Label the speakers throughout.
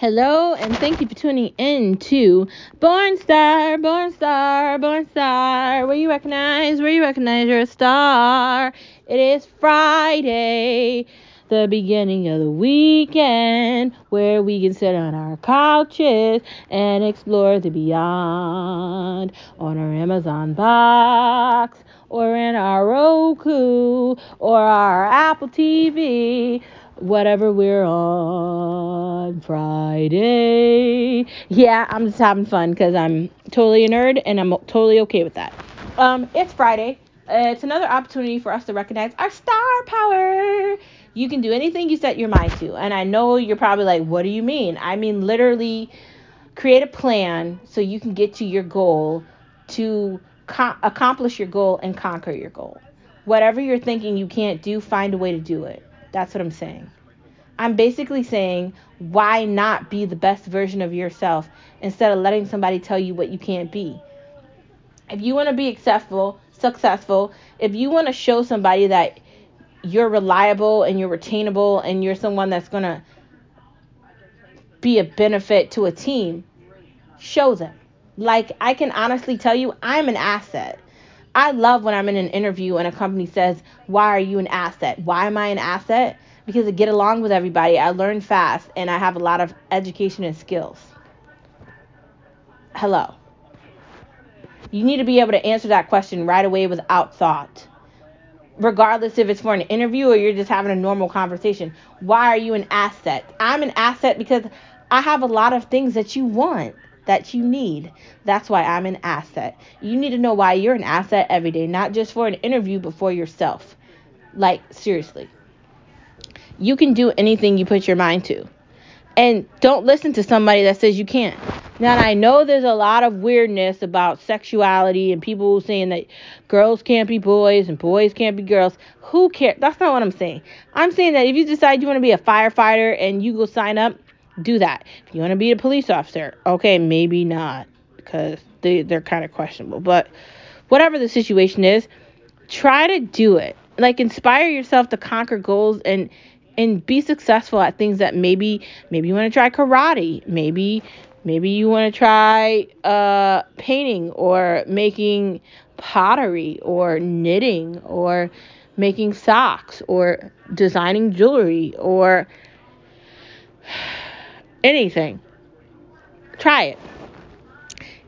Speaker 1: Hello, and thank you for tuning in to Born Star, Born Star, Born Star. Where you recognize, where you recognize you're a star. It is Friday, the beginning of the weekend, where we can sit on our couches and explore the beyond on our Amazon box or in our Roku or our Apple TV whatever we're on Friday. Yeah, I'm just having fun because I'm totally a nerd and I'm totally okay with that. Um, it's Friday. Uh, it's another opportunity for us to recognize our star power. You can do anything you set your mind to. And I know you're probably like, what do you mean? I mean, literally create a plan so you can get to your goal to co- accomplish your goal and conquer your goal. Whatever you're thinking you can't do, find a way to do it. That's what I'm saying. I'm basically saying, why not be the best version of yourself instead of letting somebody tell you what you can't be? If you want to be successful, successful, if you want to show somebody that you're reliable and you're retainable and you're someone that's going to be a benefit to a team, show them. Like I can honestly tell you, I'm an asset. I love when I'm in an interview and a company says, Why are you an asset? Why am I an asset? Because I get along with everybody. I learn fast and I have a lot of education and skills. Hello. You need to be able to answer that question right away without thought. Regardless if it's for an interview or you're just having a normal conversation. Why are you an asset? I'm an asset because I have a lot of things that you want that you need. That's why I'm an asset. You need to know why you're an asset every day, not just for an interview, but for yourself. Like, seriously. You can do anything you put your mind to. And don't listen to somebody that says you can't. Now, I know there's a lot of weirdness about sexuality and people saying that girls can't be boys and boys can't be girls. Who cares? That's not what I'm saying. I'm saying that if you decide you want to be a firefighter and you go sign up, do that. If you want to be a police officer, okay, maybe not because they, they're kind of questionable. But whatever the situation is, try to do it. Like inspire yourself to conquer goals and and be successful at things that maybe maybe you want to try karate, maybe maybe you want to try uh painting or making pottery or knitting or making socks or designing jewelry or anything. Try it.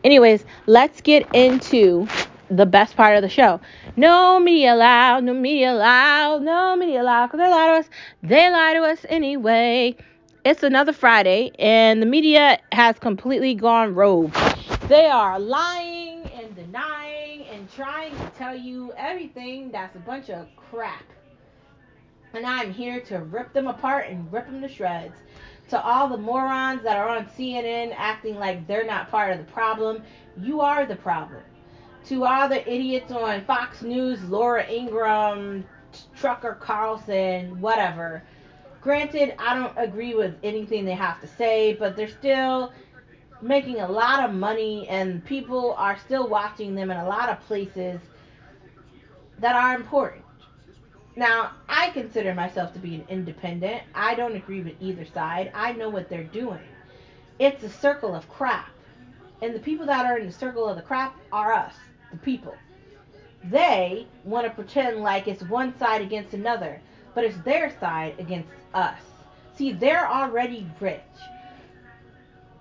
Speaker 1: Anyways, let's get into the best part of the show. No media allowed, no media allowed, no media allowed, because they lie to us. They lie to us anyway. It's another Friday, and the media has completely gone rogue. They are lying and denying and trying to tell you everything that's a bunch of crap. And I'm here to rip them apart and rip them to shreds to all the morons that are on CNN acting like they're not part of the problem, you are the problem. To all the idiots on Fox News, Laura Ingraham, Tucker Carlson, whatever. Granted, I don't agree with anything they have to say, but they're still making a lot of money and people are still watching them in a lot of places that are important. Now, I consider myself to be an independent. I don't agree with either side. I know what they're doing. It's a circle of crap. And the people that are in the circle of the crap are us, the people. They want to pretend like it's one side against another, but it's their side against us. See, they're already rich.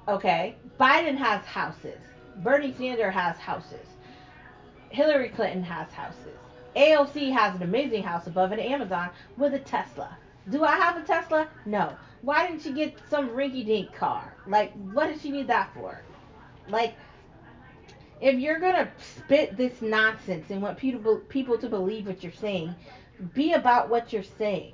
Speaker 1: Okay? Biden has houses. Bernie Sanders has houses. Hillary Clinton has houses. AOC has an amazing house above an Amazon with a Tesla. Do I have a Tesla? No. Why didn't she get some rinky dink car? Like, what did she need that for? Like, if you're gonna spit this nonsense and want people people to believe what you're saying, be about what you're saying.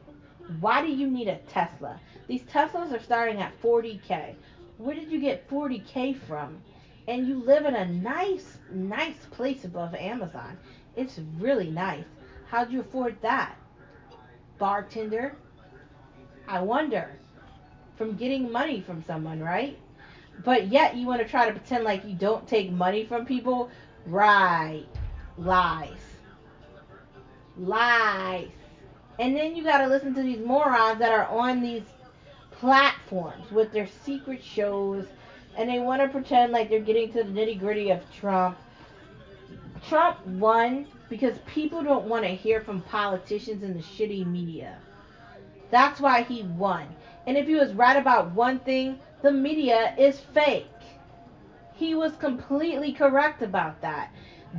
Speaker 1: Why do you need a Tesla? These Teslas are starting at 40k. Where did you get 40k from? And you live in a nice, nice place above Amazon. It's really nice. How'd you afford that? Bartender? I wonder. From getting money from someone, right? But yet you want to try to pretend like you don't take money from people? Right. Lies. Lies. And then you got to listen to these morons that are on these platforms with their secret shows and they want to pretend like they're getting to the nitty gritty of Trump. Trump won because people don't want to hear from politicians in the shitty media. That's why he won. And if he was right about one thing, the media is fake. He was completely correct about that.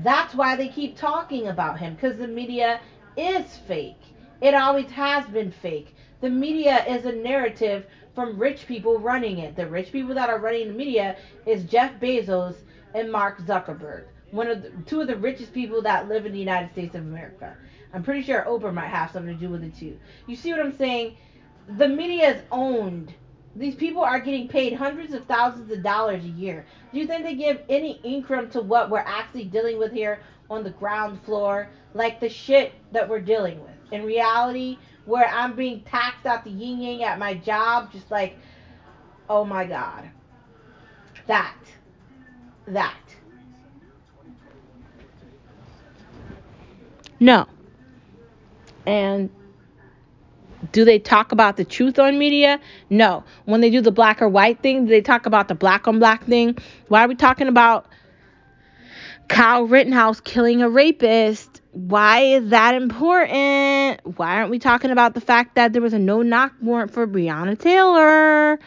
Speaker 1: That's why they keep talking about him because the media is fake. It always has been fake. The media is a narrative from rich people running it. The rich people that are running the media is Jeff Bezos and Mark Zuckerberg, one of the, two of the richest people that live in the United States of America. I'm pretty sure Oprah might have something to do with it too. You see what I'm saying? The media is owned. These people are getting paid hundreds of thousands of dollars a year. Do you think they give any income to what we're actually dealing with here on the ground floor? Like the shit that we're dealing with. In reality, where I'm being taxed out the yin yang at my job, just like, oh my god. That. That. No. And do they talk about the truth on media? No. When they do the black or white thing, do they talk about the black on black thing? Why are we talking about Kyle Rittenhouse killing a rapist? Why is that important? Why aren't we talking about the fact that there was a no knock warrant for Breonna Taylor?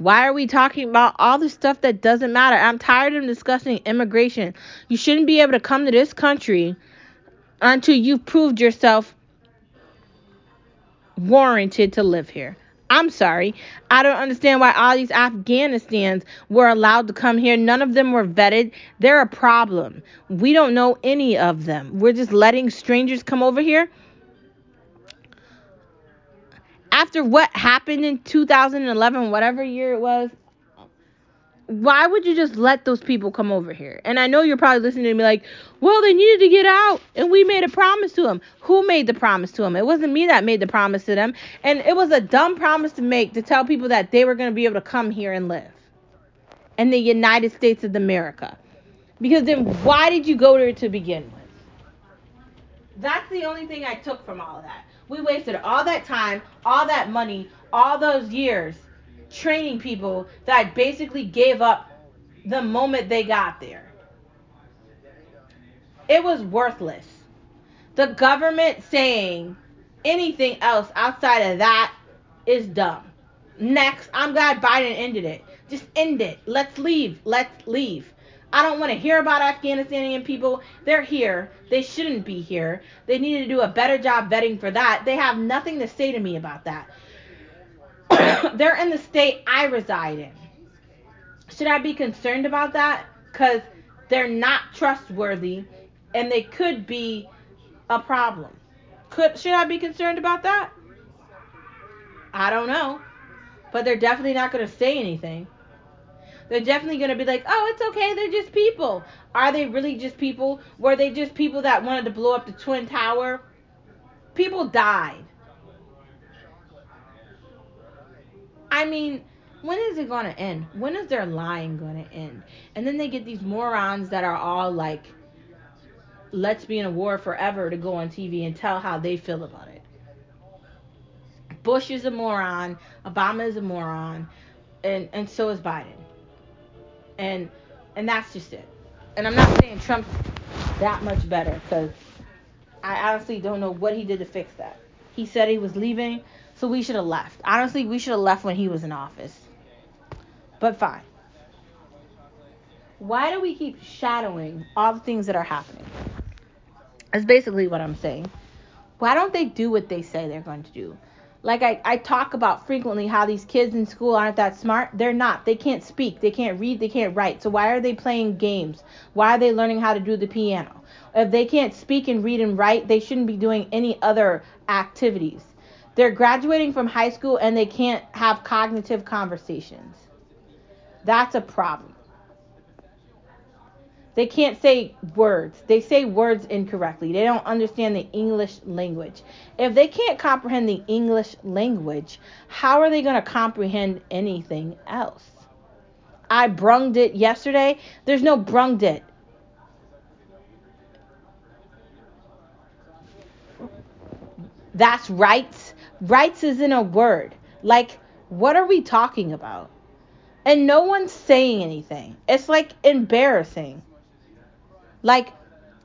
Speaker 1: Why are we talking about all the stuff that doesn't matter? I'm tired of discussing immigration. You shouldn't be able to come to this country until you've proved yourself warranted to live here. I'm sorry. I don't understand why all these Afghanistans were allowed to come here. None of them were vetted. They're a problem. We don't know any of them. We're just letting strangers come over here. After what happened in 2011, whatever year it was, why would you just let those people come over here? And I know you're probably listening to me like, well, they needed to get out and we made a promise to them. Who made the promise to them? It wasn't me that made the promise to them. And it was a dumb promise to make to tell people that they were going to be able to come here and live in the United States of America. Because then why did you go there to begin with? That's the only thing I took from all of that. We wasted all that time, all that money, all those years training people that basically gave up the moment they got there. It was worthless. The government saying anything else outside of that is dumb. Next, I'm glad Biden ended it. Just end it. Let's leave. Let's leave. I don't want to hear about Afghanistanian people. They're here. They shouldn't be here. They need to do a better job vetting for that. They have nothing to say to me about that. they're in the state I reside in. Should I be concerned about that? Because they're not trustworthy and they could be a problem. Could should I be concerned about that? I don't know. But they're definitely not going to say anything. They're definitely going to be like, "Oh, it's okay. They're just people." Are they really just people? Were they just people that wanted to blow up the twin tower? People died. I mean, when is it going to end? When is their lying going to end? And then they get these morons that are all like, let's be in a war forever to go on TV and tell how they feel about it. Bush is a moron, Obama is a moron, and, and so is Biden. And and that's just it. And I'm not saying Trump's that much better because I honestly don't know what he did to fix that. He said he was leaving. So we should have left. Honestly, we should have left when he was in office. But fine. Why do we keep shadowing all the things that are happening? That's basically what I'm saying. Why don't they do what they say they're going to do? Like I, I talk about frequently how these kids in school aren't that smart. They're not. They can't speak. They can't read. They can't write. So why are they playing games? Why are they learning how to do the piano? If they can't speak and read and write, they shouldn't be doing any other activities. They're graduating from high school and they can't have cognitive conversations. That's a problem. They can't say words. They say words incorrectly. They don't understand the English language. If they can't comprehend the English language, how are they going to comprehend anything else? I brunged it yesterday. There's no brunged it. That's rights. Rights isn't a word. Like, what are we talking about? And no one's saying anything. It's like embarrassing. Like,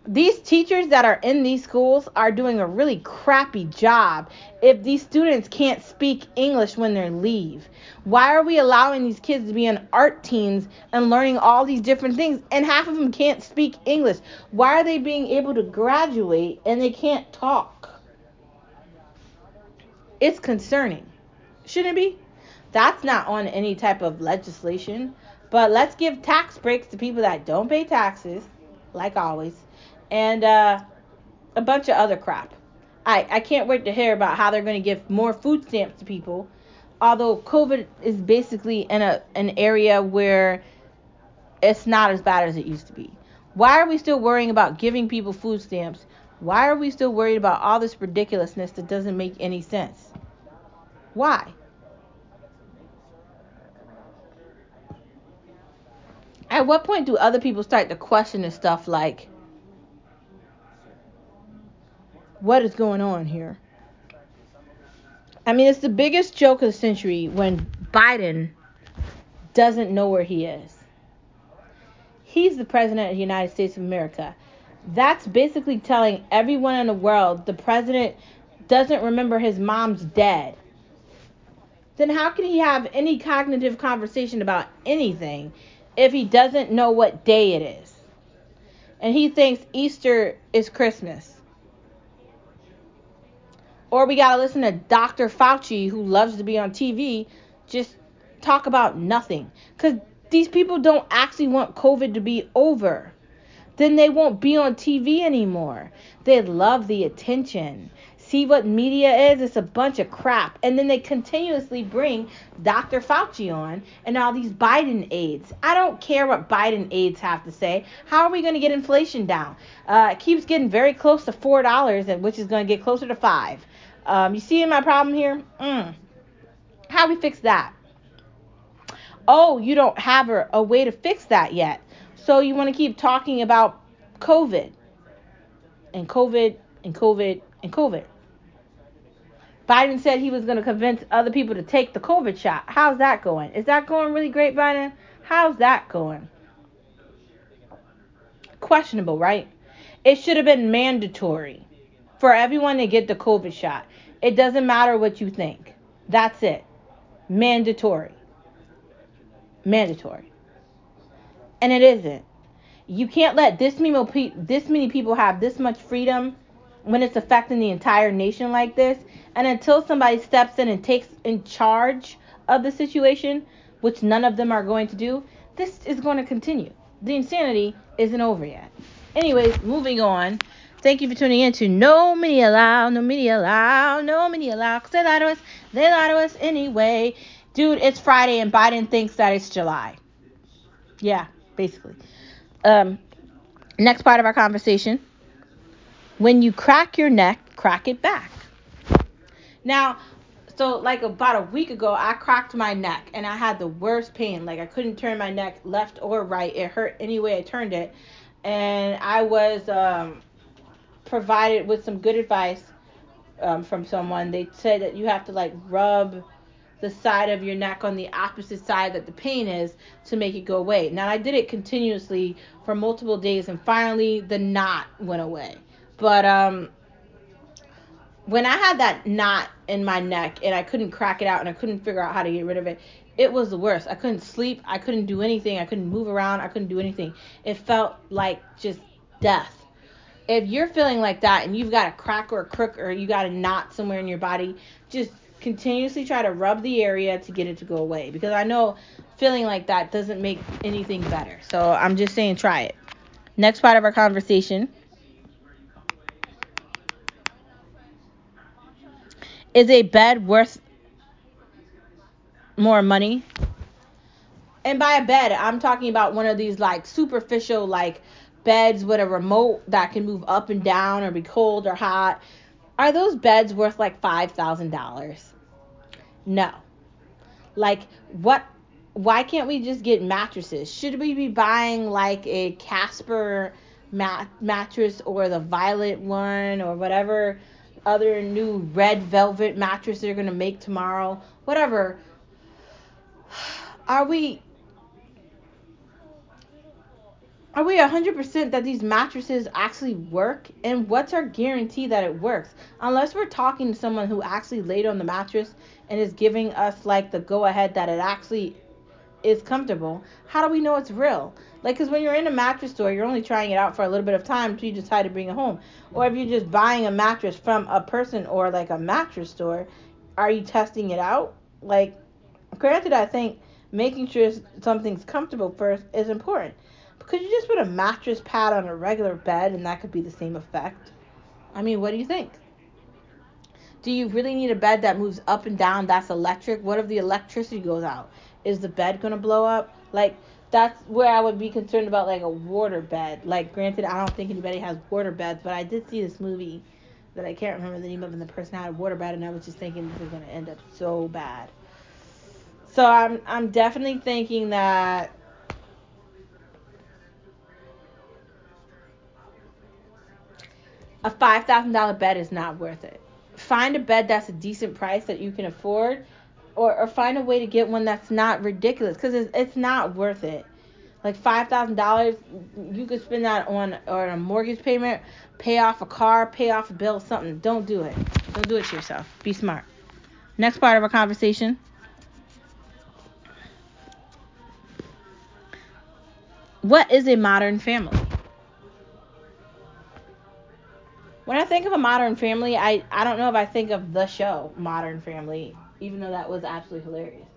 Speaker 1: these teachers that are in these schools are doing a really crappy job if these students can't speak English when they leave. Why are we allowing these kids to be in art teams and learning all these different things and half of them can't speak English? Why are they being able to graduate and they can't talk? It's concerning. Shouldn't it be? That's not on any type of legislation. But let's give tax breaks to people that don't pay taxes, like always and uh, a bunch of other crap. I, I can't wait to hear about how they're going to give more food stamps to people. Although COVID is basically in a an area where it's not as bad as it used to be. Why are we still worrying about giving people food stamps? Why are we still worried about all this ridiculousness that doesn't make any sense? Why? At what point do other people start to question this stuff like, what is going on here? I mean, it's the biggest joke of the century when Biden doesn't know where he is. He's the president of the United States of America. That's basically telling everyone in the world the president doesn't remember his mom's dead. Then how can he have any cognitive conversation about anything if he doesn't know what day it is? And he thinks Easter is Christmas. Or we got to listen to Dr. Fauci, who loves to be on TV, just talk about nothing. Because these people don't actually want COVID to be over. Then they won't be on TV anymore. They love the attention. See what media is? It's a bunch of crap. And then they continuously bring Dr. Fauci on and all these Biden aides. I don't care what Biden aides have to say. How are we going to get inflation down? Uh, it keeps getting very close to $4, and which is going to get closer to 5 um, you see my problem here? Mm. How we fix that? Oh, you don't have a, a way to fix that yet. So you want to keep talking about COVID and COVID and COVID and COVID. Biden said he was going to convince other people to take the COVID shot. How's that going? Is that going really great, Biden? How's that going? Questionable, right? It should have been mandatory for everyone to get the COVID shot. It doesn't matter what you think. That's it. Mandatory. Mandatory. And it isn't. You can't let this many, people have this much freedom when it's affecting the entire nation like this. And until somebody steps in and takes in charge of the situation, which none of them are going to do, this is going to continue. The insanity isn't over yet. Anyways, moving on. Thank you for tuning in to No Media Allowed, No Media Allowed, No Media Allowed. Cause they lie to us. They lie to us anyway. Dude, it's Friday and Biden thinks that it's July. Yeah, basically. Um, next part of our conversation. When you crack your neck, crack it back. Now, so like about a week ago, I cracked my neck and I had the worst pain. Like I couldn't turn my neck left or right. It hurt any way I turned it. And I was um provided with some good advice um, from someone. They said that you have to like rub the side of your neck on the opposite side that the pain is to make it go away. Now I did it continuously for multiple days and finally the knot went away. But um when I had that knot in my neck and I couldn't crack it out and I couldn't figure out how to get rid of it, it was the worst. I couldn't sleep, I couldn't do anything, I couldn't move around, I couldn't do anything. It felt like just death if you're feeling like that and you've got a crack or a crook or you got a knot somewhere in your body, just continuously try to rub the area to get it to go away because I know feeling like that doesn't make anything better. So I'm just saying try it. Next part of our conversation is a bed worth more money? And by a bed, I'm talking about one of these like superficial like beds with a remote that can move up and down or be cold or hot, are those beds worth like $5,000? No. Like, what? Why can't we just get mattresses? Should we be buying like a Casper mat- mattress or the Violet one or whatever other new red velvet mattress they're gonna make tomorrow, whatever. Are we are we 100% that these mattresses actually work? And what's our guarantee that it works? Unless we're talking to someone who actually laid on the mattress and is giving us like the go ahead that it actually is comfortable, how do we know it's real? Like, because when you're in a mattress store, you're only trying it out for a little bit of time until you decide to bring it home. Or if you're just buying a mattress from a person or like a mattress store, are you testing it out? Like, granted, I think making sure something's comfortable first is important could you just put a mattress pad on a regular bed and that could be the same effect? I mean, what do you think? Do you really need a bed that moves up and down that's electric? What if the electricity goes out? Is the bed to blow up? Like, that's where I would be concerned about like a water bed. Like, granted, I don't think anybody has water beds, but I did see this movie that I can't remember the name of, and the person had a water bed, and I was just thinking this is to end up so bad. So I'm I'm definitely thinking that a $5,000 bed is not worth it. Find a bed that's a decent price that you can afford, or, or find a way to get one that's not ridiculous because it's, it's not worth it. Like $5,000, you could spend that on, on a mortgage payment, pay off a car, pay off a bill, something. Don't do it. Don't do it to yourself. Be smart. Next part of our conversation. What is a modern family? When I think of a modern family, I, I don't know if I think of the show Modern Family, even though that was absolutely hilarious.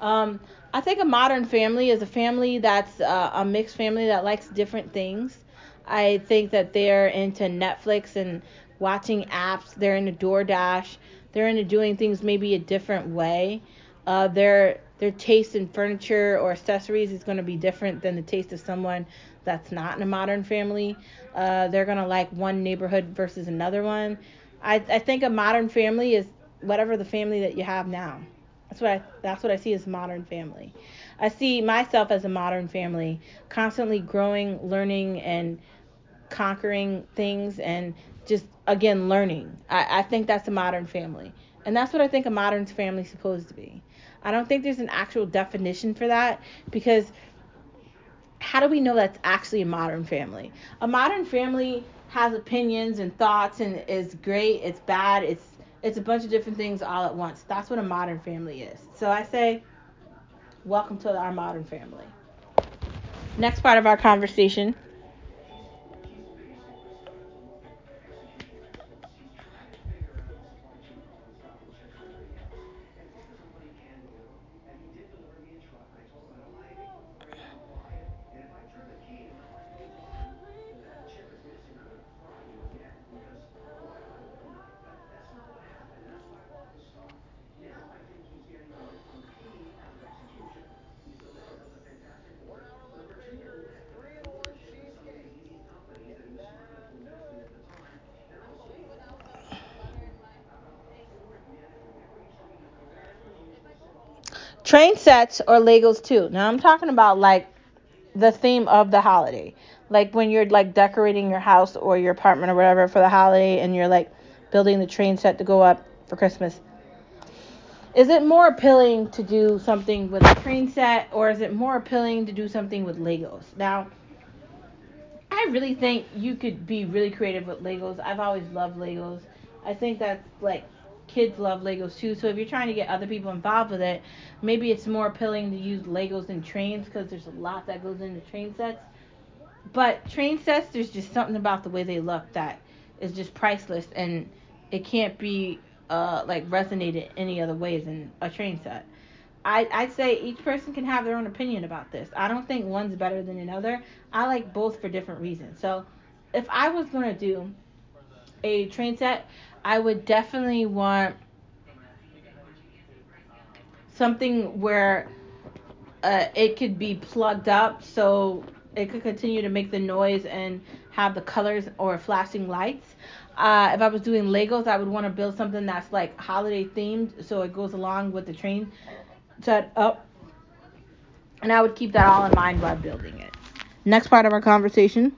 Speaker 1: Um, I think a modern family is a family that's uh, a mixed family that likes different things. I think that they're into Netflix and watching apps. They're into DoorDash. They're into doing things maybe a different way. Uh, their their taste in furniture or accessories is going to be different than the taste of someone that's not in a modern family. Uh, they're gonna like one neighborhood versus another one. I, I think a modern family is whatever the family that you have now. That's what I that's what I see as modern family. I see myself as a modern family, constantly growing, learning, and conquering things, and just again learning. I, I think that's a modern family, and that's what I think a modern family is supposed to be. I don't think there's an actual definition for that because how do we know that's actually a modern family? A modern family has opinions and thoughts and is great, it's bad, it's it's a bunch of different things all at once. That's what a modern family is. So I say, welcome to our modern family. Next part of our conversation Train sets or Legos too. Now I'm talking about like the theme of the holiday. Like when you're like decorating your house or your apartment or whatever for the holiday and you're like building the train set to go up for Christmas. Is it more appealing to do something with a train set or is it more appealing to do something with Legos? Now, I really think you could be really creative with Legos. I've always loved Legos. I think that's like kids love Legos too. So if you're trying to get other people involved with it, maybe it's more appealing to use Legos than trains because there's a lot that goes into train sets. But train sets, there's just something about the way they look that is just priceless, and it can't be uh, like resonated any other way than a train set. I, I'd say each person can have their own opinion about this. I don't think one's better than another. I like both for different reasons. So if I was going to do a train set, I would definitely want something where uh, it could be plugged up so it could continue to make the noise and have the colors or flashing lights. Uh, if I was doing Legos, I would want to build something that's like holiday themed so it goes along with the train set up. And I would keep that all in mind while building it. Next part of our conversation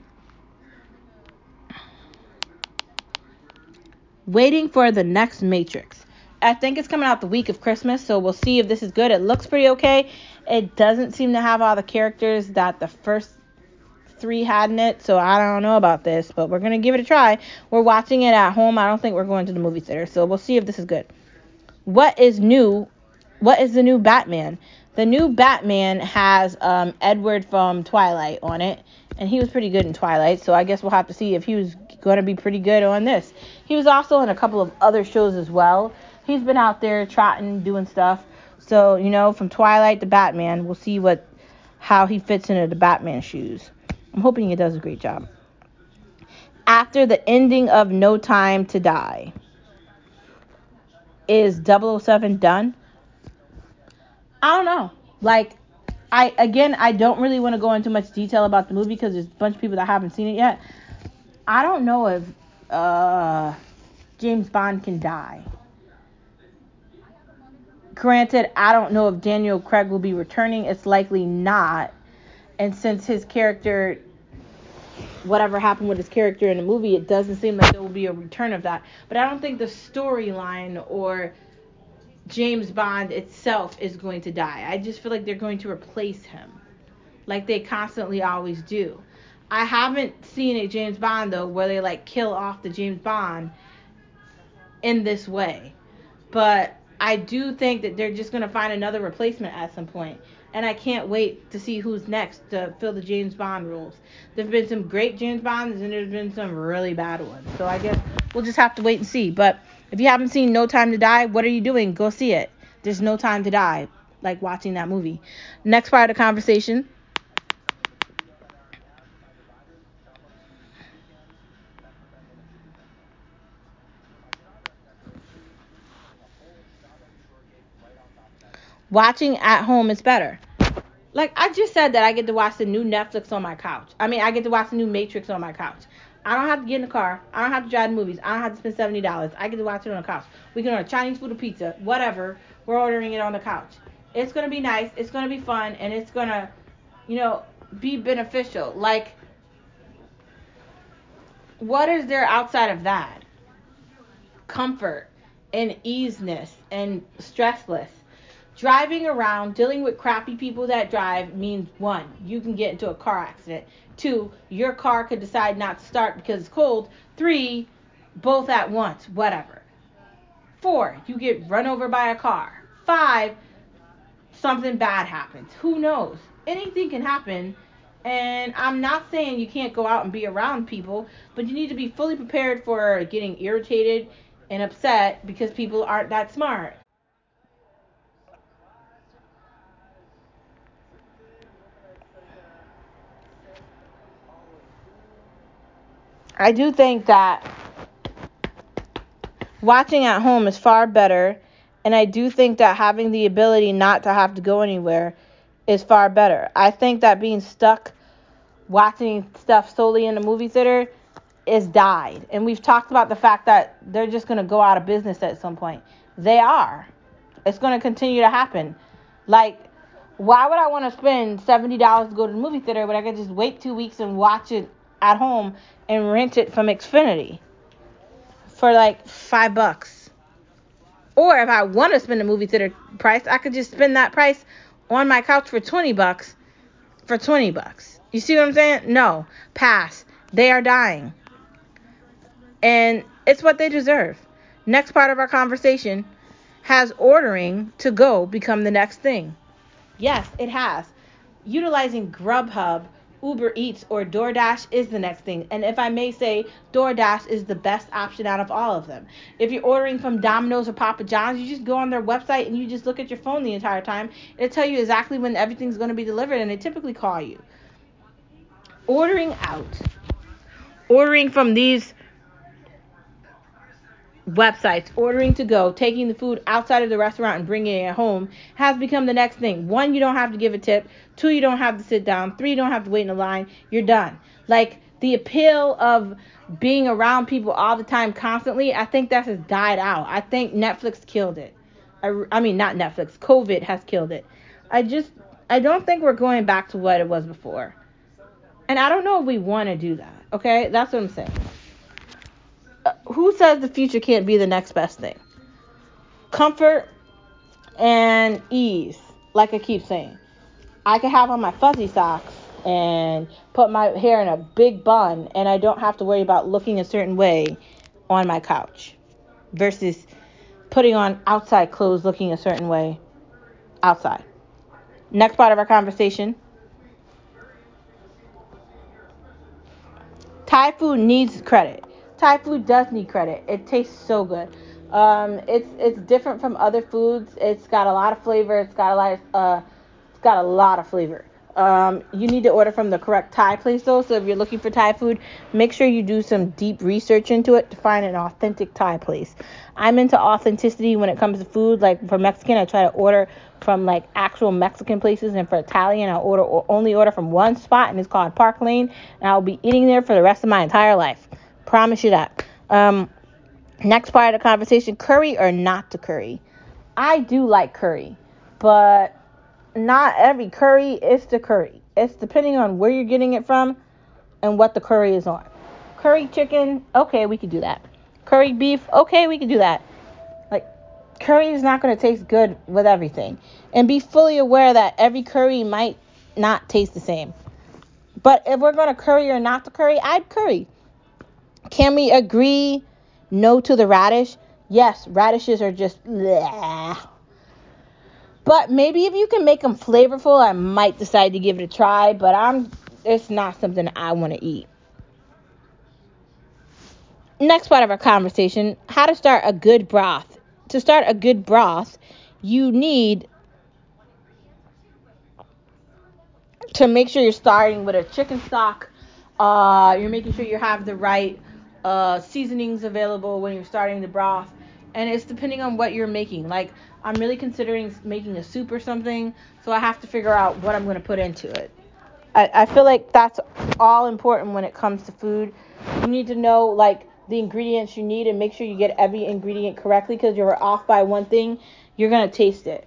Speaker 1: waiting for the next Matrix. I think it's coming out the week of Christmas, so we'll see if this is good. It looks pretty okay. It doesn't seem to have all the characters that the first three had in it, so I don't know about this, but we're gonna give it a try. We're watching it at home. I don't think we're going to the movie theater, so we'll see if this is good. What is new? What is the new Batman? The new Batman has um, Edward from Twilight on it, and he was pretty good in Twilight, so I guess we'll have to see if he was going to be pretty good on this. He was also in a couple of other shows as well. He's been out there trotting, doing stuff. So, you know, from Twilight to Batman, we'll see what how he fits into the Batman shoes. I'm hoping he does a great job. After the ending of No Time to Die, is 007 done? I don't know. Like, I again, I don't really want to go into much detail about the movie because there's a bunch of people that haven't seen it yet. I don't know if uh, James Bond can die. Granted, I don't know if Daniel Craig will be returning. It's likely not. And since his character whatever happened with his character in the movie, it doesn't seem like there will be a return of that. But I don't think the storyline or James Bond itself is going to die. I just feel like they're going to replace him, like they constantly always do. I haven't seen a James Bond though where they like kill off the James Bond in this way, but I do think that they're just gonna find another replacement at some point and I can't wait to see who's next to fill the James Bond roles. There've been some great James Bonds and there's been some really bad ones. So I guess we'll just have to wait and see. But if you haven't seen No Time to Die, what are you doing? Go see it. There's no time to die, like watching that movie. Next part of the conversation. Watching at home is better like I just said that I get to watch the new Netflix on my couch. I mean, I get to watch the new Matrix on my couch. I don't have to get in the car. I don't have to drive to movies. I don't have to spend seventy dollars. I get to watch it on the couch. We can order Chinese food or pizza, whatever. We're ordering it on the couch. It's gonna be nice. It's gonna be fun, and it's gonna, you know, be beneficial. Like, what is there outside of that? Comfort and easiness and stressless driving around dealing with crappy people that drive means one, you can get into a car accident. Two, your car could decide not to start because it's cold. Three, both at once, whatever. Four, you get run over by a car. Five, something bad happens. Who knows? Anything can happen. And I'm not saying you can't go out and be around people, but you need to be fully prepared for getting irritated and upset because people aren't that smart. I do think that watching at home is far better, and I do think that having the ability not to have to go anywhere is far better. I think that being stuck watching stuff solely in a movie theater is died. And we've talked about the fact that they're just going to go out of business at some point. They are. It's going to continue to happen. Like, why would I want to spend $70 to go to the movie theater when I could just wait two weeks and watch it at home and rent it from Xfinity for like five bucks. Or if I want to spend a movie theater price, I could just spend that price on my couch for 20 bucks for 20 bucks. You see what I'm saying? No, pass. They are dying. And it's what they deserve. Next part of our conversation has ordering to go become the next thing? Yes, it has. Utilizing Grubhub Uber Eats or DoorDash is the next thing. And if I may say, DoorDash is the best option out of all of them. If you're ordering from Domino's or Papa John's, you just go on their website and you just look at your phone the entire time. It'll tell you exactly when everything's going to be delivered and they typically call you. Ordering out. Ordering from these websites, ordering to go, taking the food outside of the restaurant and bringing it home has become the next thing. One, you don't have to give a tip. Two, you don't have to sit down. Three, you don't have to wait in a line. You're done. Like the appeal of being around people all the time constantly, I think that has died out. I think Netflix killed it. I, I mean, not Netflix. COVID has killed it. I just, I don't think we're going back to what it was before. And I don't know if we want to do that. Okay? That's what I'm saying. Who says the future can't be the next best thing? Comfort and ease, like I keep saying. I can have on my fuzzy socks and put my hair in a big bun, and I don't have to worry about looking a certain way on my couch versus putting on outside clothes looking a certain way outside. Next part of our conversation Thai food needs credit. Thai food does need credit. It tastes so good. Um, it's it's different from other foods. It's got a lot of flavor. It's got a lot. Of, uh, it's got a lot of flavor. Um, you need to order from the correct Thai place though. So if you're looking for Thai food, make sure you do some deep research into it to find an authentic Thai place. I'm into authenticity when it comes to food. Like for Mexican, I try to order from like actual Mexican places, and for Italian, I order or only order from one spot, and it's called Park Lane, and I'll be eating there for the rest of my entire life. Promise you that. Um, next part of the conversation: curry or not to curry. I do like curry, but not every curry is the curry. It's depending on where you're getting it from and what the curry is on. Curry chicken, okay, we could do that. Curry beef, okay, we could do that. Like, curry is not going to taste good with everything. And be fully aware that every curry might not taste the same. But if we're going to curry or not to curry, I'd curry. Can we agree no to the radish? Yes, radishes are just bleh. But maybe if you can make them flavorful, I might decide to give it a try. But I'm it's not something I want to eat. Next part of our conversation: how to start a good broth. To start a good broth, you need to make sure you're starting with a chicken stock. Uh, you're making sure you have the right uh, seasonings available when you're starting the broth, and it's depending on what you're making. Like I'm really considering making a soup or something, so I have to figure out what I'm going to put into it. I, I feel like that's all important when it comes to food. You need to know like the ingredients you need and make sure you get every ingredient correctly because you're off by one thing, you're going to taste it.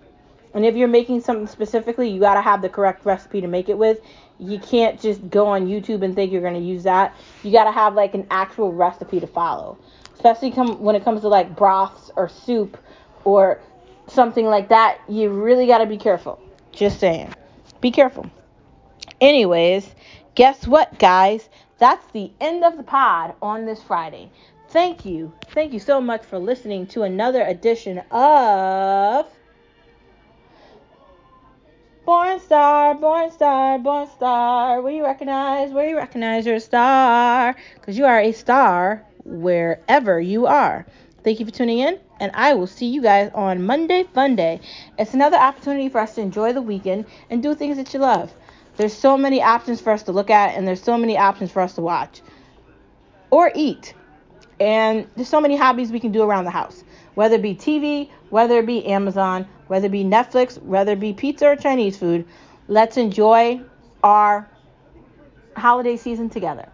Speaker 1: And if you're making something specifically, you got to have the correct recipe to make it with. You can't just go on YouTube and think you're going to use that. You got to have like an actual recipe to follow. Especially come, when it comes to like broths or soup or something like that, you really got to be careful. Just saying. Be careful. Anyways, guess what, guys? That's the end of the pod on this Friday. Thank you. Thank you so much for listening to another edition of Born Star, Born Star, Born Star. You recognize, you recognize you're a star. Because you are a star wherever you are. Thank you for tuning in, and I will see you guys on Monday Fun Day. It's another opportunity for us to enjoy the weekend and do things that you love. There's so many options for us to look at, and there's so many options for us to watch or eat. And there's so many hobbies we can do around the house, whether it be TV, whether it be Amazon, whether it be Netflix, whether it be pizza or Chinese food. Let's enjoy our holiday season together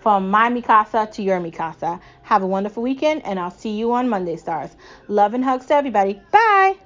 Speaker 1: from my Mikasa to your Mikasa. Have a wonderful weekend, and I'll see you on Monday, stars. Love and hugs to everybody. Bye.